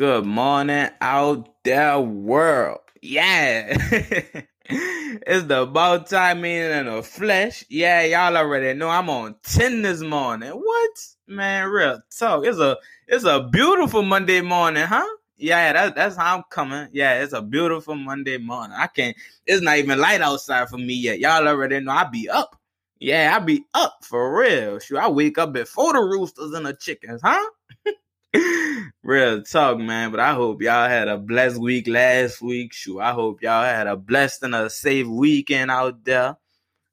Good morning out there world. Yeah. it's the about time in the flesh. Yeah, y'all already know I'm on 10 this morning. What? Man, real talk. It's a it's a beautiful Monday morning, huh? Yeah, that's that's how I'm coming. Yeah, it's a beautiful Monday morning. I can't it's not even light outside for me yet. Y'all already know I be up. Yeah, I be up for real. Shoot, I wake up before the roosters and the chickens, huh? Real talk, man. But I hope y'all had a blessed week last week. Shoot, I hope y'all had a blessed and a safe weekend out there.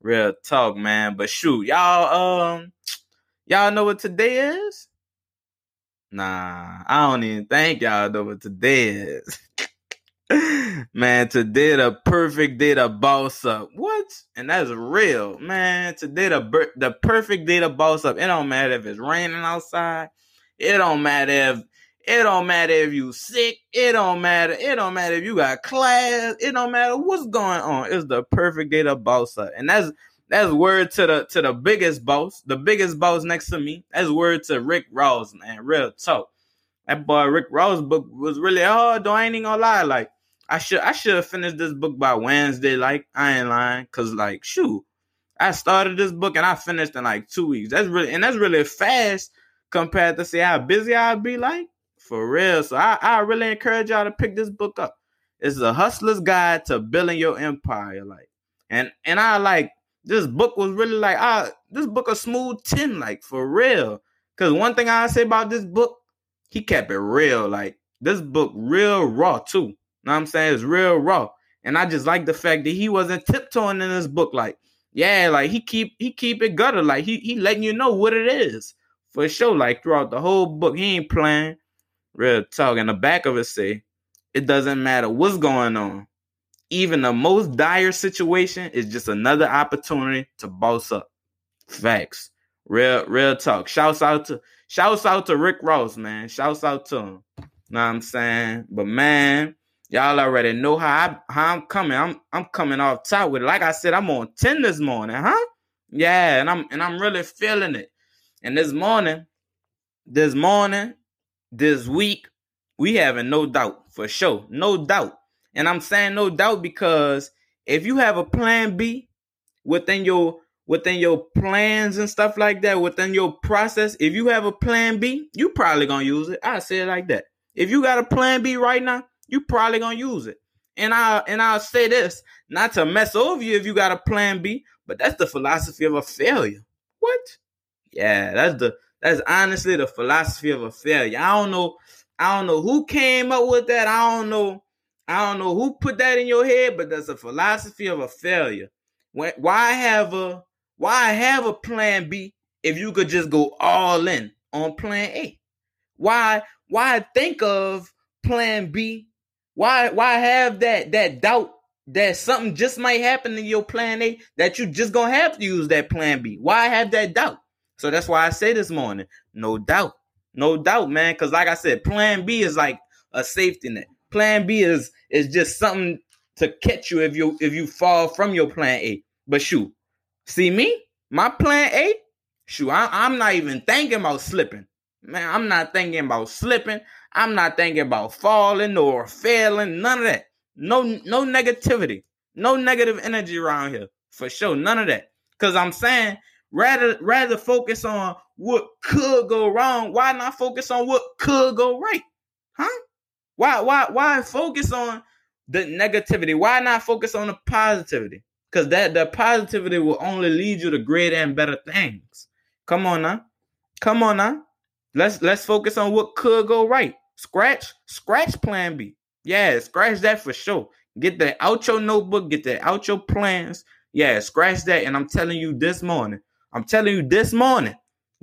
Real talk, man. But shoot, y'all, um, y'all know what today is? Nah, I don't even think y'all know what today is. man, today the perfect day to boss up. What? And that's real, man. Today the the perfect day to boss up. It don't matter if it's raining outside. It don't matter if it don't matter if you sick. It don't matter. It don't matter if you got class. It don't matter what's going on. It's the perfect day to boss up. And that's that's word to the to the biggest boss, the biggest boss next to me. That's word to Rick Ross, man. Real talk. That boy Rick Ross book was really hard, though. I ain't even gonna lie. Like I should I should have finished this book by Wednesday. Like I ain't lying, cause like shoot, I started this book and I finished in like two weeks. That's really and that's really fast compared to see how busy I'd be like. For real. So I, I really encourage y'all to pick this book up. It's a hustler's guide to building your empire. Like, and and I like this book was really like I this book a smooth 10, like for real. Cause one thing I say about this book, he kept it real. Like this book real raw too. Know what I'm saying? It's real raw. And I just like the fact that he wasn't tiptoeing in this book. Like, yeah, like he keep he keep it gutter. Like he he letting you know what it is for sure. Like throughout the whole book, he ain't playing. Real talk. In the back of it say, it doesn't matter what's going on. Even the most dire situation is just another opportunity to boss up. Facts. Real, real talk. Shouts out to shouts out to Rick Ross, man. Shouts out to him. Know what I'm saying? But man, y'all already know how I how I'm coming. I'm I'm coming off top with it. Like I said, I'm on 10 this morning, huh? Yeah, and I'm and I'm really feeling it. And this morning, this morning, this week, we having no doubt for sure. No doubt. And I'm saying no doubt because if you have a plan B within your within your plans and stuff like that, within your process, if you have a plan B, you probably gonna use it. I say it like that. If you got a plan B right now, you probably gonna use it. And I and I'll say this, not to mess over you if you got a plan B, but that's the philosophy of a failure. What? Yeah, that's the that's honestly the philosophy of a failure. I don't know, I don't know who came up with that. I don't know, I don't know who put that in your head, but that's a philosophy of a failure. Why have a why have a plan B if you could just go all in on plan A? Why why think of plan B? Why why have that that doubt that something just might happen in your plan A that you just gonna have to use that plan B? Why have that doubt? So that's why I say this morning, no doubt, no doubt, man. Because like I said, Plan B is like a safety net. Plan B is is just something to catch you if you if you fall from your Plan A. But shoot, see me, my Plan A, shoot, I, I'm not even thinking about slipping. Man, I'm not thinking about slipping. I'm not thinking about falling or failing. None of that. No, no negativity. No negative energy around here. For sure. None of that. Cause I'm saying Rather, rather focus on what could go wrong. Why not focus on what could go right? Huh? Why, why, why focus on the negativity? Why not focus on the positivity? Because that the positivity will only lead you to greater and better things. Come on now. Come on now. Let's let's focus on what could go right. Scratch, scratch plan B. Yeah, scratch that for sure. Get that out your notebook, get that out your plans. Yeah, scratch that. And I'm telling you this morning, I'm telling you this morning,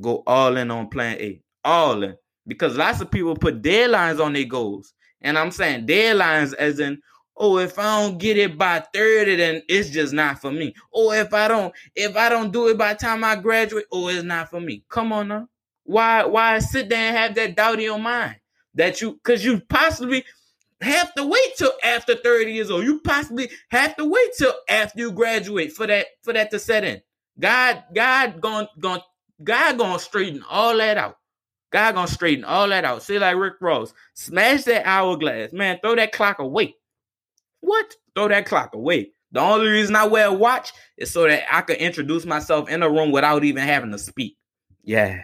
go all in on plan A. All in. Because lots of people put deadlines on their goals. And I'm saying deadlines as in, oh, if I don't get it by 30, then it's just not for me. Or if I don't, if I don't do it by time I graduate, oh, it's not for me. Come on now. Why why sit there and have that doubt in your mind? That you cause you possibly have to wait till after 30 years old. You possibly have to wait till after you graduate for that for that to set in. God, God going, going, God to straighten all that out. God gonna straighten all that out. Say like Rick Ross, smash that hourglass, man. Throw that clock away. What? Throw that clock away. The only reason I wear a watch is so that I can introduce myself in a room without even having to speak. Yeah.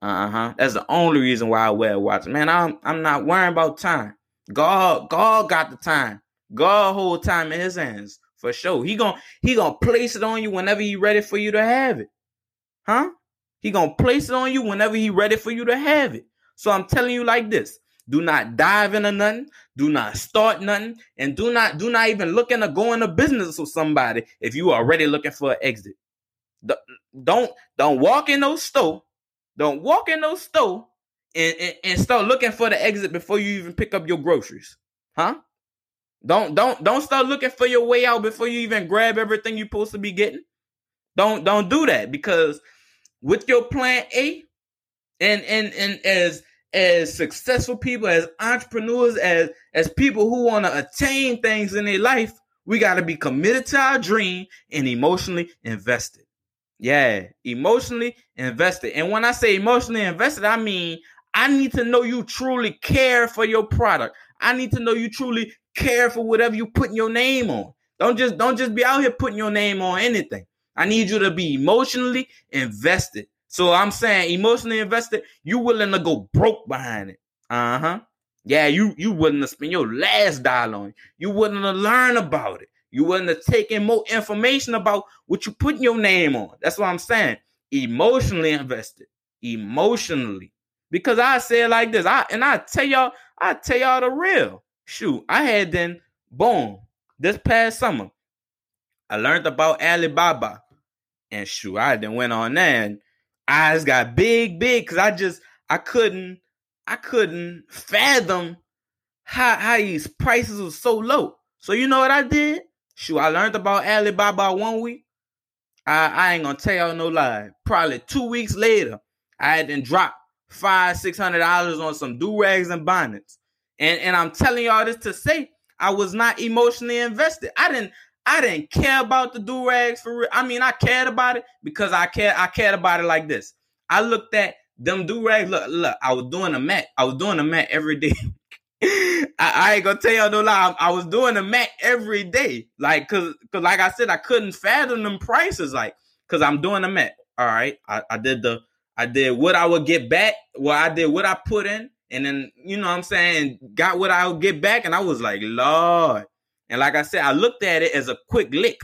Uh-huh. That's the only reason why I wear a watch. Man, I'm I'm not worrying about time. God, God got the time. God hold time in his hands for sure. He gonna he gonna place it on you whenever he ready for you to have it. Huh? He gonna place it on you whenever he ready for you to have it. So I'm telling you like this. Do not dive into nothing. Do not start nothing. And do not do not even look into going to business with somebody if you are already looking for an exit. Don't don't walk in those store. Don't walk in those store and, and, and start looking for the exit before you even pick up your groceries. Huh? Don't don't don't start looking for your way out before you even grab everything you're supposed to be getting. Don't don't do that because with your plan A and and and as as successful people, as entrepreneurs, as as people who want to attain things in their life, we got to be committed to our dream and emotionally invested. Yeah, emotionally invested. And when I say emotionally invested, I mean I need to know you truly care for your product. I need to know you truly care for whatever you putting your name on. Don't just don't just be out here putting your name on anything. I need you to be emotionally invested. So I'm saying emotionally invested, you willing to go broke behind it. Uh-huh. Yeah, you you willing to spend your last dollar on it. You willing to learn about it. You willing to take in more information about what you putting your name on. That's what I'm saying. Emotionally invested. Emotionally. Because I say it like this. I and I tell y'all, I tell y'all the real. Shoot, I had then boom this past summer. I learned about Alibaba. And shoot, I then went on there and eyes got big, big, because I just I couldn't I couldn't fathom how how these prices were so low. So you know what I did? Shoot, I learned about Alibaba one week. I, I ain't gonna tell y'all no lie. Probably two weeks later, I had then dropped five, six hundred dollars on some do rags and bonnets. And and I'm telling y'all this to say I was not emotionally invested. I didn't I didn't care about the do rags for real. I mean, I cared about it because I care. I cared about it like this. I looked at them do rags. Look, look. I was doing a mat. I was doing a mat every day. I, I, ain't gonna tell y'all no lie. I, I was doing a mat every day, like, cause, cause, like I said, I couldn't fathom them prices, like, cause I'm doing a mat. All right, I, I did the, I did what I would get back. Well, I did what I put in, and then you know what I'm saying, got what I would get back, and I was like, Lord, and like I said, I looked at it as a quick lick.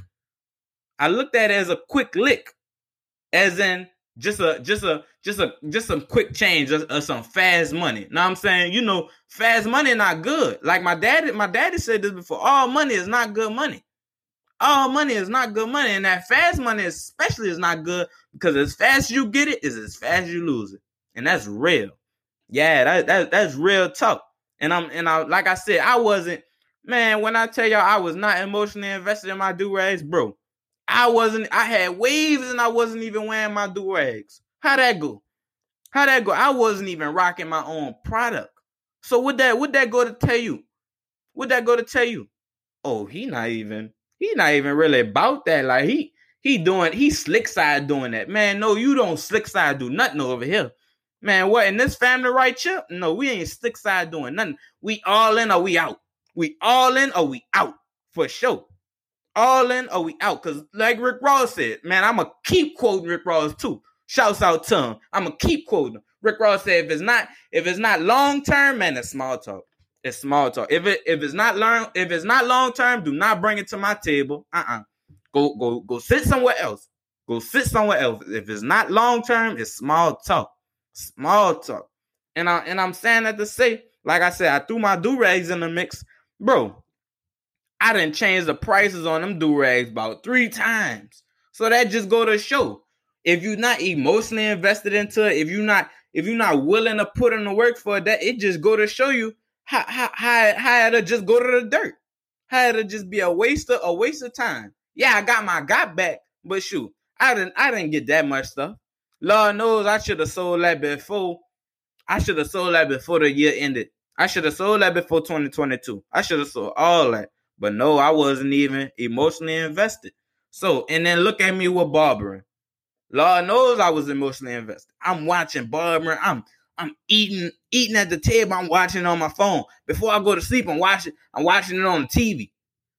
I looked at it as a quick lick, as in just a just a just a just some quick change or, or some fast money. Now I'm saying, you know, fast money not good. Like my daddy, my daddy said this before. All money is not good money. All money is not good money, and that fast money especially is not good because as fast as you get it is as fast as you lose it, and that's real. Yeah, that, that that's real talk. And I'm and I like I said, I wasn't Man, when I tell y'all I was not emotionally invested in my do rags, bro, I wasn't. I had waves and I wasn't even wearing my do rags. How that go? How that go? I wasn't even rocking my own product. So would that would that go to tell you? Would that go to tell you? Oh, he not even he not even really about that. Like he he doing he slick side doing that. Man, no, you don't slick side do nothing over here. Man, what in this family right here? No, we ain't slick side doing nothing. We all in or we out. We all in or we out for sure. All in or we out. Cause like Rick Ross said, man, I'ma keep quoting Rick Ross too. Shouts out to him. I'ma keep quoting Rick Ross said, if it's not, if it's not long term, man, it's small talk. It's small talk. If it if it's not long, if it's not long term, do not bring it to my table. Uh-uh. Go go go sit somewhere else. Go sit somewhere else. If it's not long term, it's small talk. Small talk. And I and I'm saying that to say, like I said, I threw my do rags in the mix bro, I didn't change the prices on them do rags about three times. So that just go to show if you're not emotionally invested into it, if you're not if you're not willing to put in the work for it, that it just go to show you how how how, how just go to the dirt. How it'll just be a waste of a waste of time. Yeah, I got my got back, but shoot, I didn't I didn't get that much stuff. Lord knows I should have sold that before. I should have sold that before the year ended. I should have sold that before 2022. I should have sold all that. But no, I wasn't even emotionally invested. So, and then look at me with barbering. Lord knows I was emotionally invested. I'm watching barbering. I'm I'm eating eating at the table. I'm watching on my phone. Before I go to sleep, I'm watching I'm watching it on the TV. You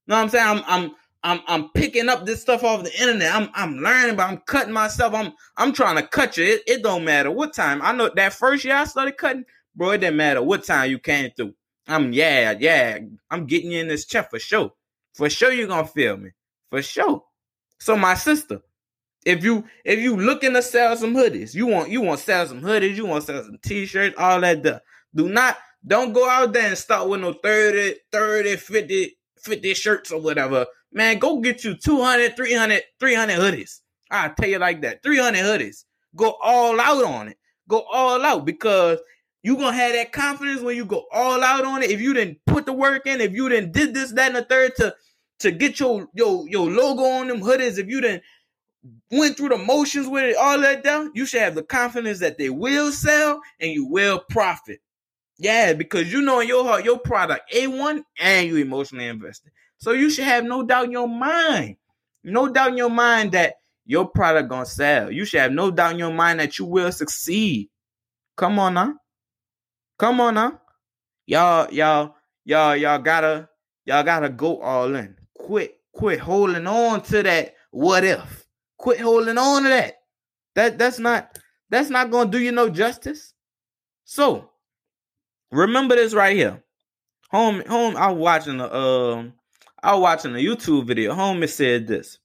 know what I'm saying? I'm I'm I'm I'm picking up this stuff off the internet. I'm I'm learning, but I'm cutting myself. I'm I'm trying to cut you. It, it don't matter what time. I know that first year I started cutting, bro. It didn't matter what time you came through. I'm yeah yeah. I'm getting you in this check for sure. For sure you're gonna feel me. For sure. So my sister, if you if you looking to sell some hoodies, you want you want to sell some hoodies, you want to sell some t-shirts, all that stuff. Do not don't go out there and start with no 30, 30, 50, 50 shirts or whatever man, go get you 200, 300, 300 hoodies. I'll tell you like that 300 hoodies. Go all out on it. Go all out because you gonna have that confidence when you go all out on it. If you didn't put the work in, if you didn't did this, that, and the third to to get your your your logo on them hoodies, if you didn't went through the motions with it, all that down, you should have the confidence that they will sell and you will profit. Yeah, because you know in your heart your product A1 and you emotionally invested. So you should have no doubt in your mind. No doubt in your mind that your product gonna sell. You should have no doubt in your mind that you will succeed. Come on now. Come on now. Y'all, y'all, y'all, y'all gotta, y'all gotta go all in. Quit, quit holding on to that what if. Quit holding on to that. That that's not that's not gonna do you no justice. So remember this right here. Home, home, I was watching the um I was watching a YouTube video. Homie said this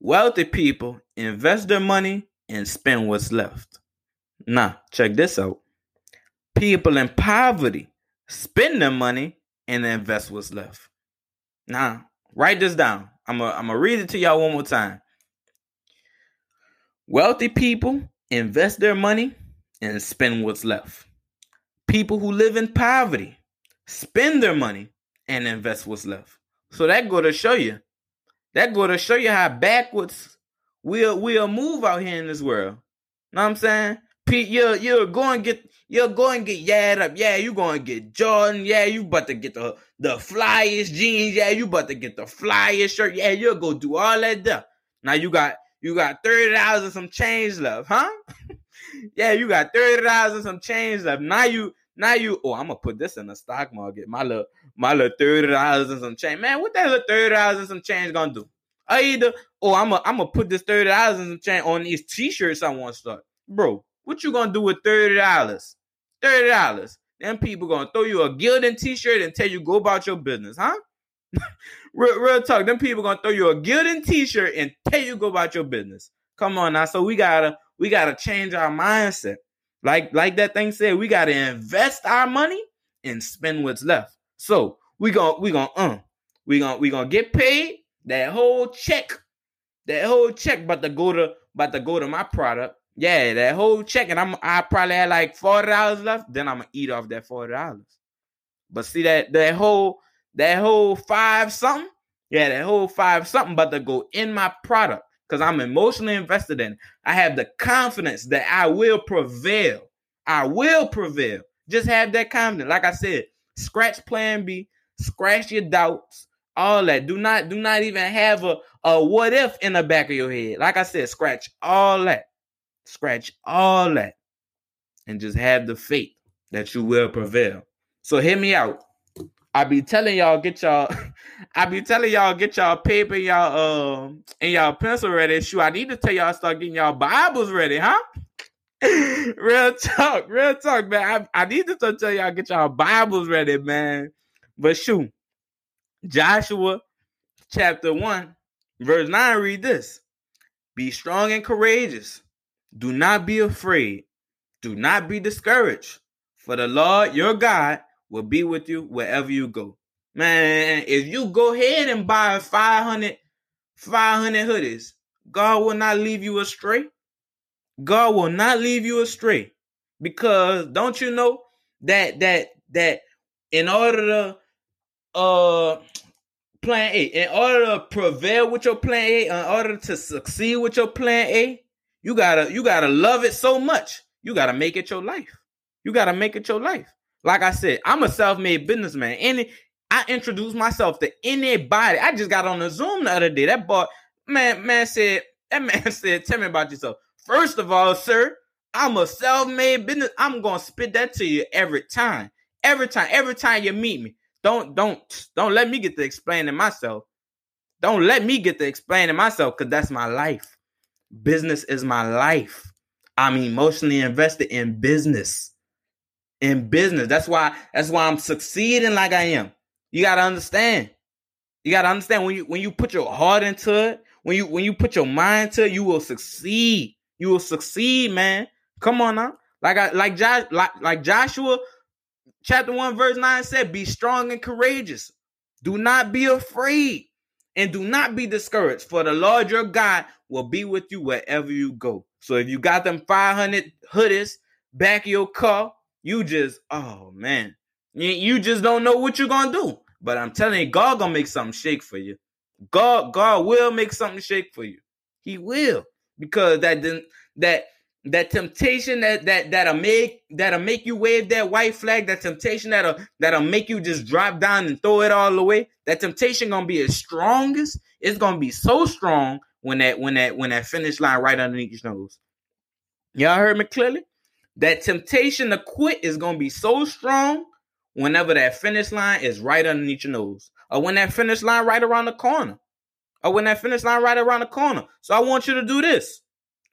Wealthy people invest their money and spend what's left. Now, check this out. People in poverty spend their money and invest what's left. Now, write this down. I'm going to read it to y'all one more time. Wealthy people invest their money and spend what's left. People who live in poverty spend their money and invest what's left. So that go to show you. That go to show you how backwards we'll we'll move out here in this world. Know what I'm saying? Pete, you're you're going to get you're going to get yad up. Yeah, you going to get Jordan. Yeah, you about to get the the flyest jeans. Yeah, you about to get the flyest shirt. Yeah, you'll go do all that stuff. Now you got you got thirty dollars and some change left, huh? yeah, you got thirty dollars and some change left. Now you now you oh I'm gonna put this in the stock market. My little my little thirty dollars and some change. Man, what that little thirty dollars and some change gonna do? I either oh I'm gonna I'm gonna put this thirty dollars and some change on these t-shirts I want to start. Bro, what you gonna do with thirty dollars? Thirty dollars. Them people gonna throw you a Gildan t-shirt and tell you go about your business, huh? Real, real talk. Them people gonna throw you a Gildan t-shirt and tell you go about your business. Come on now. So we gotta we gotta change our mindset. Like like that thing said, we gotta invest our money and spend what's left. So we gonna we gonna uh we gonna we gonna get paid that whole check, that whole check about to go to about to go to my product. Yeah, that whole check, and I'm I probably had like forty dollars left. Then I'm gonna eat off that forty dollars. But see that that whole that whole five something, yeah, that whole five something about to go in my product because I'm emotionally invested in. It. I have the confidence that I will prevail. I will prevail. Just have that confidence. Like I said, Scratch plan B, scratch your doubts, all that. Do not do not even have a, a what if in the back of your head. Like I said, scratch all that. Scratch all that. And just have the faith that you will prevail. So hear me out. I be telling y'all get y'all I be telling y'all get y'all paper y'all um and y'all pencil ready. Shoot, I need to tell y'all start getting y'all Bibles ready, huh? real talk, real talk, man. I, I need to tell y'all get y'all Bibles ready, man. But shoot, Joshua chapter 1, verse 9 read this. Be strong and courageous. Do not be afraid. Do not be discouraged. For the Lord your God will be with you wherever you go. Man, if you go ahead and buy 500, 500 hoodies, God will not leave you astray. God will not leave you astray. Because don't you know that that that in order to uh plan A, in order to prevail with your plan A, in order to succeed with your plan A, you gotta you gotta love it so much. You gotta make it your life. You gotta make it your life. Like I said, I'm a self-made businessman. Any I introduced myself to anybody. I just got on the Zoom the other day. That boy, man, man said, that man said, tell me about yourself. First of all, sir, I'm a self-made business. I'm gonna spit that to you every time. Every time, every time you meet me. Don't don't don't let me get to explaining myself. Don't let me get to explaining myself because that's my life. Business is my life. I'm emotionally invested in business. In business. That's why that's why I'm succeeding like I am. You gotta understand. You gotta understand when you when you put your heart into it, when you when you put your mind to it, you will succeed. You will succeed, man. Come on now. Like I like Josh like, like Joshua chapter 1 verse 9 said, "Be strong and courageous. Do not be afraid, and do not be discouraged, for the Lord your God will be with you wherever you go." So if you got them 500 hoodies back your car, you just oh man. You, just don't know what you're to do. But I'm telling you, God gonna make something shake for you. God, God will make something shake for you. He will because that that that temptation that that that'll make that'll make you wave that white flag. That temptation that'll that'll make you just drop down and throw it all away. That temptation gonna be as strongest. It's gonna be so strong when that when that when that finish line right underneath your nose. Y'all heard me clearly. That temptation to quit is gonna be so strong whenever that finish line is right underneath your nose, or when that finish line right around the corner, or when that finish line right around the corner. So I want you to do this.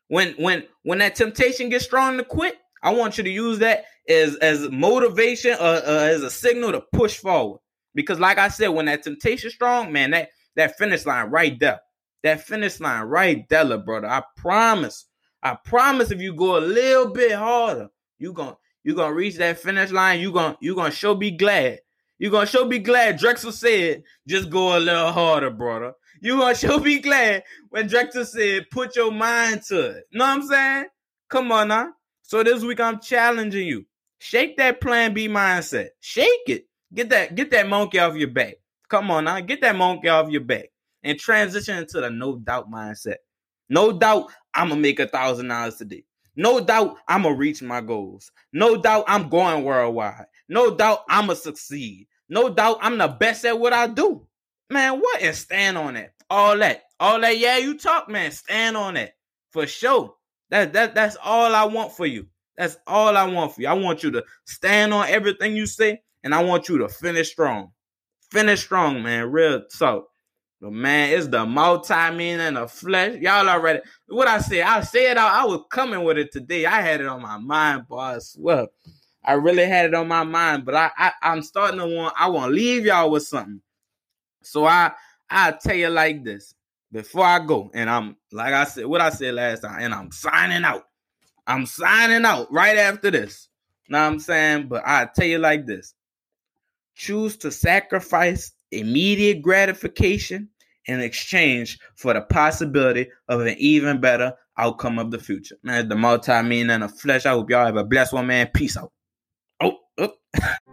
When when when that temptation gets strong to quit, I want you to use that as as motivation or uh, uh, as a signal to push forward. Because like I said, when that temptation strong, man, that that finish line right there, that finish line right there, brother. I promise, I promise, if you go a little bit harder, you gonna you gonna reach that finish line. You gonna you gonna show be glad. You're gonna show be glad. Drexel said, just go a little harder, brother. You gonna show be glad when Drexel said, put your mind to it. Know what I'm saying? Come on now. So this week I'm challenging you. Shake that plan B mindset. Shake it. Get that, get that monkey off your back. Come on now. Get that monkey off your back. And transition into the no doubt mindset. No doubt I'm gonna make a thousand dollars today. No doubt I'm gonna reach my goals. No doubt I'm going worldwide. No doubt I'm gonna succeed. No doubt I'm the best at what I do. Man, what? And stand on it. All that. All that, yeah, you talk, man. Stand on it. For sure. That that that's all I want for you. That's all I want for you. I want you to stand on everything you say, and I want you to finish strong. Finish strong, man. Real talk. But man, it's the multi-man and the flesh. Y'all already what I said. I said I, I was coming with it today. I had it on my mind, boy. I swear. I really had it on my mind. But I, I I'm starting to want I want to leave y'all with something. So I I tell you like this before I go, and I'm like I said, what I said last time, and I'm signing out. I'm signing out right after this. Know what I'm saying? But I tell you like this: choose to sacrifice immediate gratification in exchange for the possibility of an even better outcome of the future. Man, the multi meaning the flesh. I hope y'all have a blessed one, man. Peace out. Oh, oh.